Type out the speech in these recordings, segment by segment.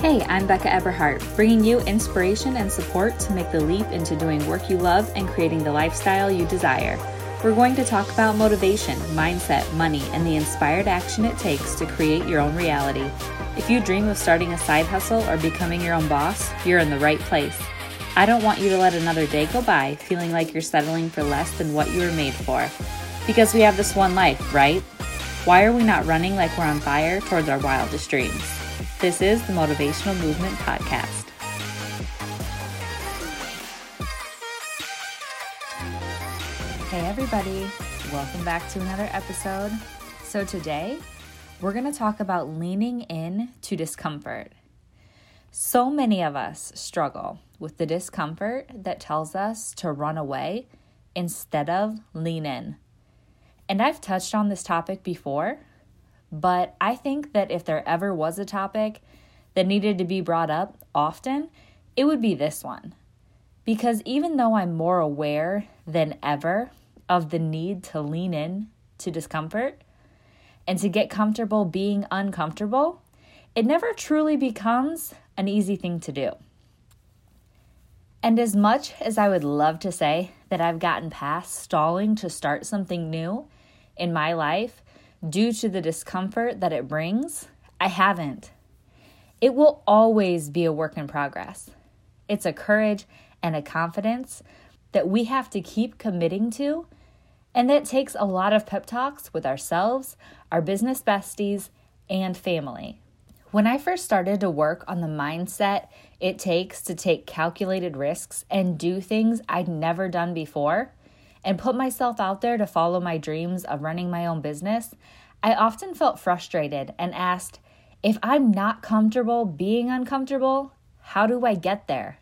Hey, I'm Becca Eberhardt, bringing you inspiration and support to make the leap into doing work you love and creating the lifestyle you desire. We're going to talk about motivation, mindset, money, and the inspired action it takes to create your own reality. If you dream of starting a side hustle or becoming your own boss, you're in the right place. I don't want you to let another day go by feeling like you're settling for less than what you were made for. Because we have this one life, right? Why are we not running like we're on fire towards our wildest dreams? This is the Motivational Movement Podcast. Hey, everybody, welcome back to another episode. So, today we're going to talk about leaning in to discomfort. So many of us struggle with the discomfort that tells us to run away instead of lean in. And I've touched on this topic before, but I think that if there ever was a topic that needed to be brought up often, it would be this one. Because even though I'm more aware than ever of the need to lean in to discomfort and to get comfortable being uncomfortable, it never truly becomes an easy thing to do. And as much as I would love to say that I've gotten past stalling to start something new in my life, due to the discomfort that it brings, I haven't. It will always be a work in progress. It's a courage and a confidence that we have to keep committing to, and that takes a lot of pep talks with ourselves, our business besties, and family. When I first started to work on the mindset it takes to take calculated risks and do things I'd never done before, and put myself out there to follow my dreams of running my own business, I often felt frustrated and asked, if I'm not comfortable being uncomfortable, how do I get there?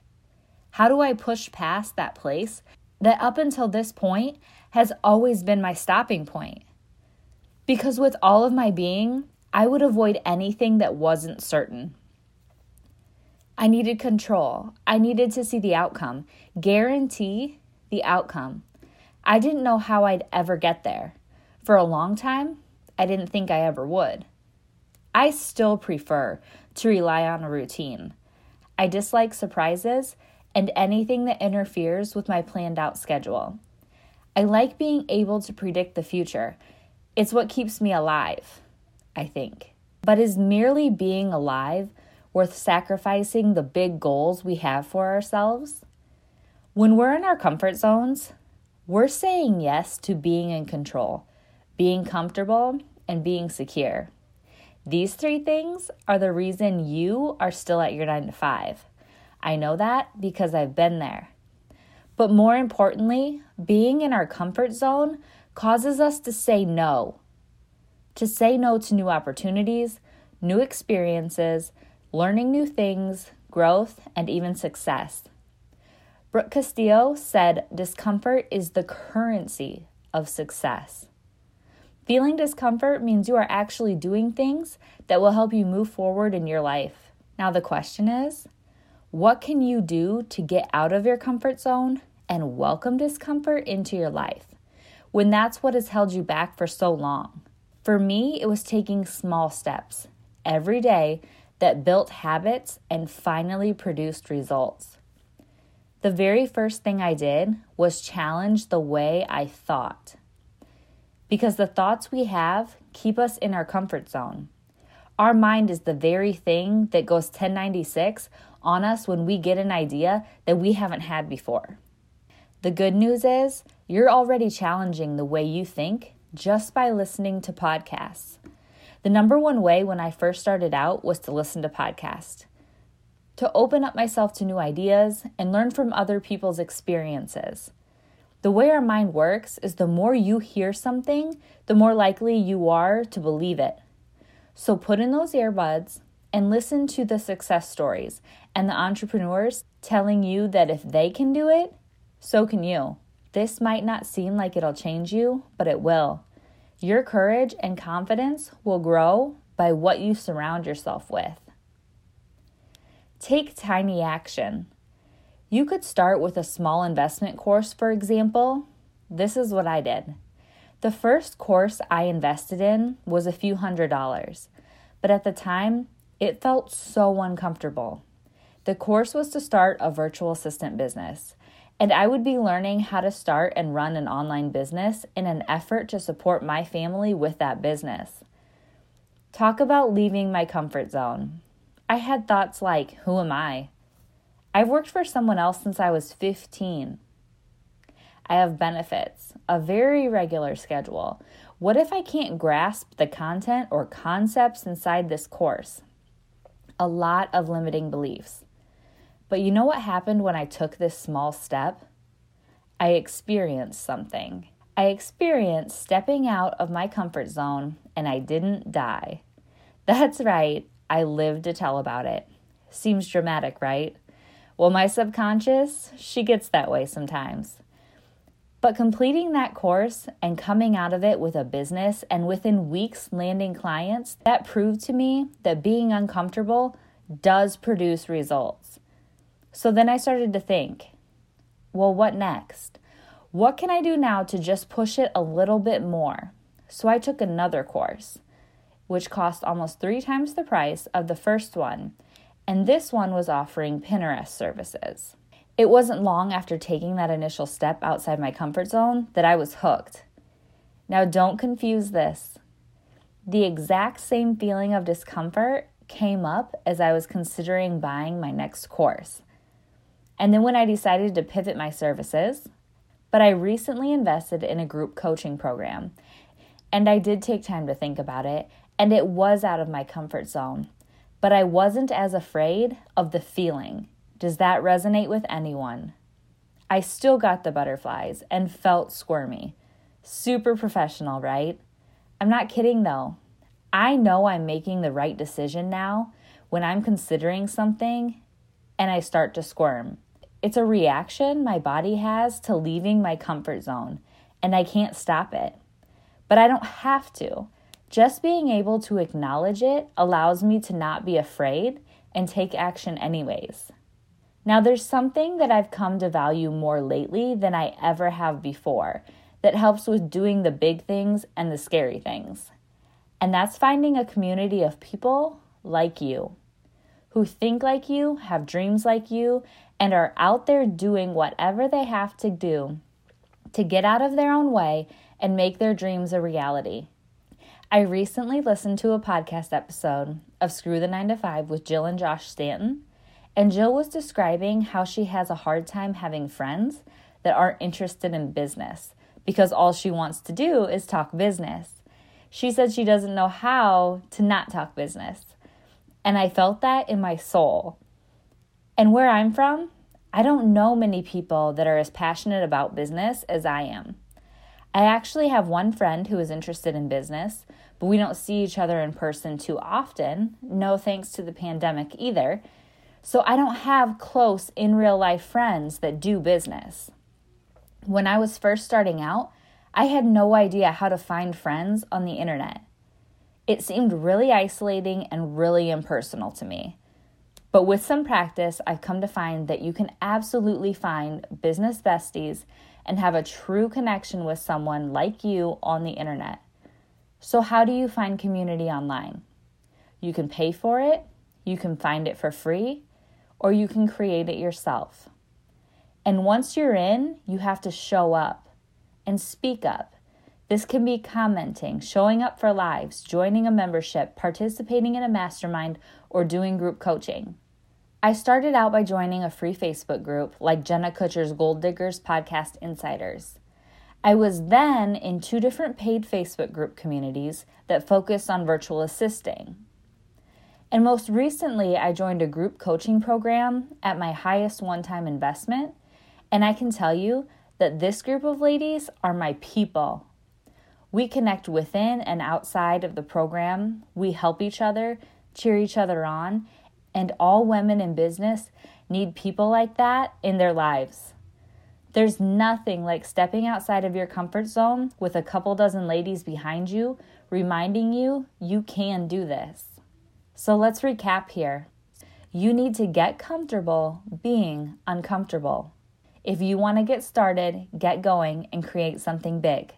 How do I push past that place that up until this point has always been my stopping point? Because with all of my being, I would avoid anything that wasn't certain. I needed control. I needed to see the outcome, guarantee the outcome. I didn't know how I'd ever get there. For a long time, I didn't think I ever would. I still prefer to rely on a routine. I dislike surprises and anything that interferes with my planned out schedule. I like being able to predict the future. It's what keeps me alive, I think. But is merely being alive worth sacrificing the big goals we have for ourselves? When we're in our comfort zones, we're saying yes to being in control, being comfortable, and being secure. These three things are the reason you are still at your nine to five. I know that because I've been there. But more importantly, being in our comfort zone causes us to say no. To say no to new opportunities, new experiences, learning new things, growth, and even success. Brooke Castillo said discomfort is the currency of success. Feeling discomfort means you are actually doing things that will help you move forward in your life. Now, the question is what can you do to get out of your comfort zone and welcome discomfort into your life when that's what has held you back for so long? For me, it was taking small steps every day that built habits and finally produced results. The very first thing I did was challenge the way I thought. Because the thoughts we have keep us in our comfort zone. Our mind is the very thing that goes 1096 on us when we get an idea that we haven't had before. The good news is you're already challenging the way you think just by listening to podcasts. The number one way when I first started out was to listen to podcasts to open up myself to new ideas and learn from other people's experiences. The way our mind works is the more you hear something, the more likely you are to believe it. So put in those earbuds and listen to the success stories and the entrepreneurs telling you that if they can do it, so can you. This might not seem like it'll change you, but it will. Your courage and confidence will grow by what you surround yourself with. Take tiny action. You could start with a small investment course, for example. This is what I did. The first course I invested in was a few hundred dollars, but at the time, It felt so uncomfortable. The course was to start a virtual assistant business, and I would be learning how to start and run an online business in an effort to support my family with that business. Talk about leaving my comfort zone. I had thoughts like, Who am I? I've worked for someone else since I was 15. I have benefits, a very regular schedule. What if I can't grasp the content or concepts inside this course? A lot of limiting beliefs. But you know what happened when I took this small step? I experienced something. I experienced stepping out of my comfort zone and I didn't die. That's right, I live to tell about it. Seems dramatic, right? Well, my subconscious, she gets that way sometimes. But completing that course and coming out of it with a business and within weeks landing clients, that proved to me that being uncomfortable does produce results. So then I started to think, well, what next? What can I do now to just push it a little bit more? So I took another course, which cost almost three times the price of the first one, and this one was offering Pinterest services. It wasn't long after taking that initial step outside my comfort zone that I was hooked. Now, don't confuse this. The exact same feeling of discomfort came up as I was considering buying my next course. And then when I decided to pivot my services, but I recently invested in a group coaching program. And I did take time to think about it, and it was out of my comfort zone. But I wasn't as afraid of the feeling. Does that resonate with anyone? I still got the butterflies and felt squirmy. Super professional, right? I'm not kidding though. I know I'm making the right decision now when I'm considering something and I start to squirm. It's a reaction my body has to leaving my comfort zone, and I can't stop it. But I don't have to. Just being able to acknowledge it allows me to not be afraid and take action anyways. Now, there's something that I've come to value more lately than I ever have before that helps with doing the big things and the scary things. And that's finding a community of people like you who think like you, have dreams like you, and are out there doing whatever they have to do to get out of their own way and make their dreams a reality. I recently listened to a podcast episode of Screw the 9 to 5 with Jill and Josh Stanton, and Jill was describing how she has a hard time having friends that aren't interested in business because all she wants to do is talk business. She said she doesn't know how to not talk business. And I felt that in my soul. And where I'm from, I don't know many people that are as passionate about business as I am. I actually have one friend who is interested in business, but we don't see each other in person too often, no thanks to the pandemic either. So I don't have close in real life friends that do business. When I was first starting out, I had no idea how to find friends on the internet. It seemed really isolating and really impersonal to me. But with some practice, I've come to find that you can absolutely find business besties and have a true connection with someone like you on the internet. So, how do you find community online? You can pay for it, you can find it for free, or you can create it yourself. And once you're in, you have to show up and speak up. This can be commenting, showing up for lives, joining a membership, participating in a mastermind, or doing group coaching. I started out by joining a free Facebook group like Jenna Kutcher's Goal Diggers Podcast Insiders. I was then in two different paid Facebook group communities that focused on virtual assisting. And most recently, I joined a group coaching program at my highest one time investment. And I can tell you that this group of ladies are my people. We connect within and outside of the program. We help each other, cheer each other on, and all women in business need people like that in their lives. There's nothing like stepping outside of your comfort zone with a couple dozen ladies behind you, reminding you you can do this. So let's recap here. You need to get comfortable being uncomfortable. If you want to get started, get going, and create something big.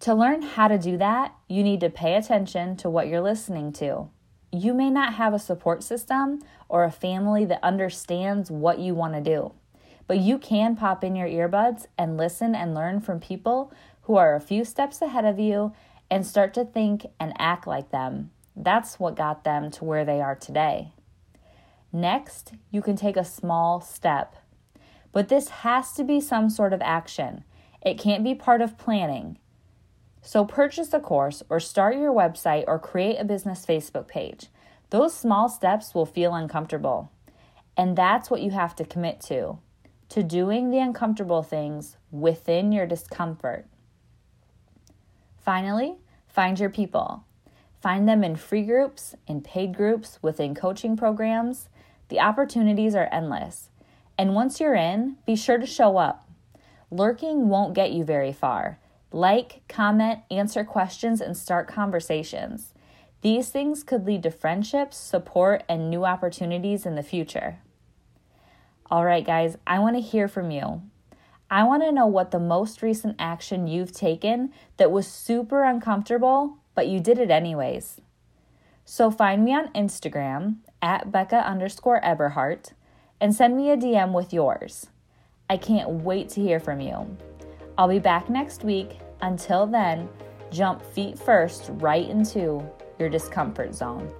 To learn how to do that, you need to pay attention to what you're listening to. You may not have a support system or a family that understands what you want to do. But you can pop in your earbuds and listen and learn from people who are a few steps ahead of you and start to think and act like them. That's what got them to where they are today. Next, you can take a small step. But this has to be some sort of action. It can't be part of planning. So, purchase a course or start your website or create a business Facebook page. Those small steps will feel uncomfortable. And that's what you have to commit to to doing the uncomfortable things within your discomfort. Finally, find your people. Find them in free groups, in paid groups, within coaching programs. The opportunities are endless. And once you're in, be sure to show up. Lurking won't get you very far. Like, comment, answer questions, and start conversations. These things could lead to friendships, support, and new opportunities in the future. All right, guys, I want to hear from you. I want to know what the most recent action you've taken that was super uncomfortable, but you did it anyways. So find me on Instagram at Becca underscore Eberhart and send me a DM with yours. I can't wait to hear from you. I'll be back next week. Until then, jump feet first right into your discomfort zone.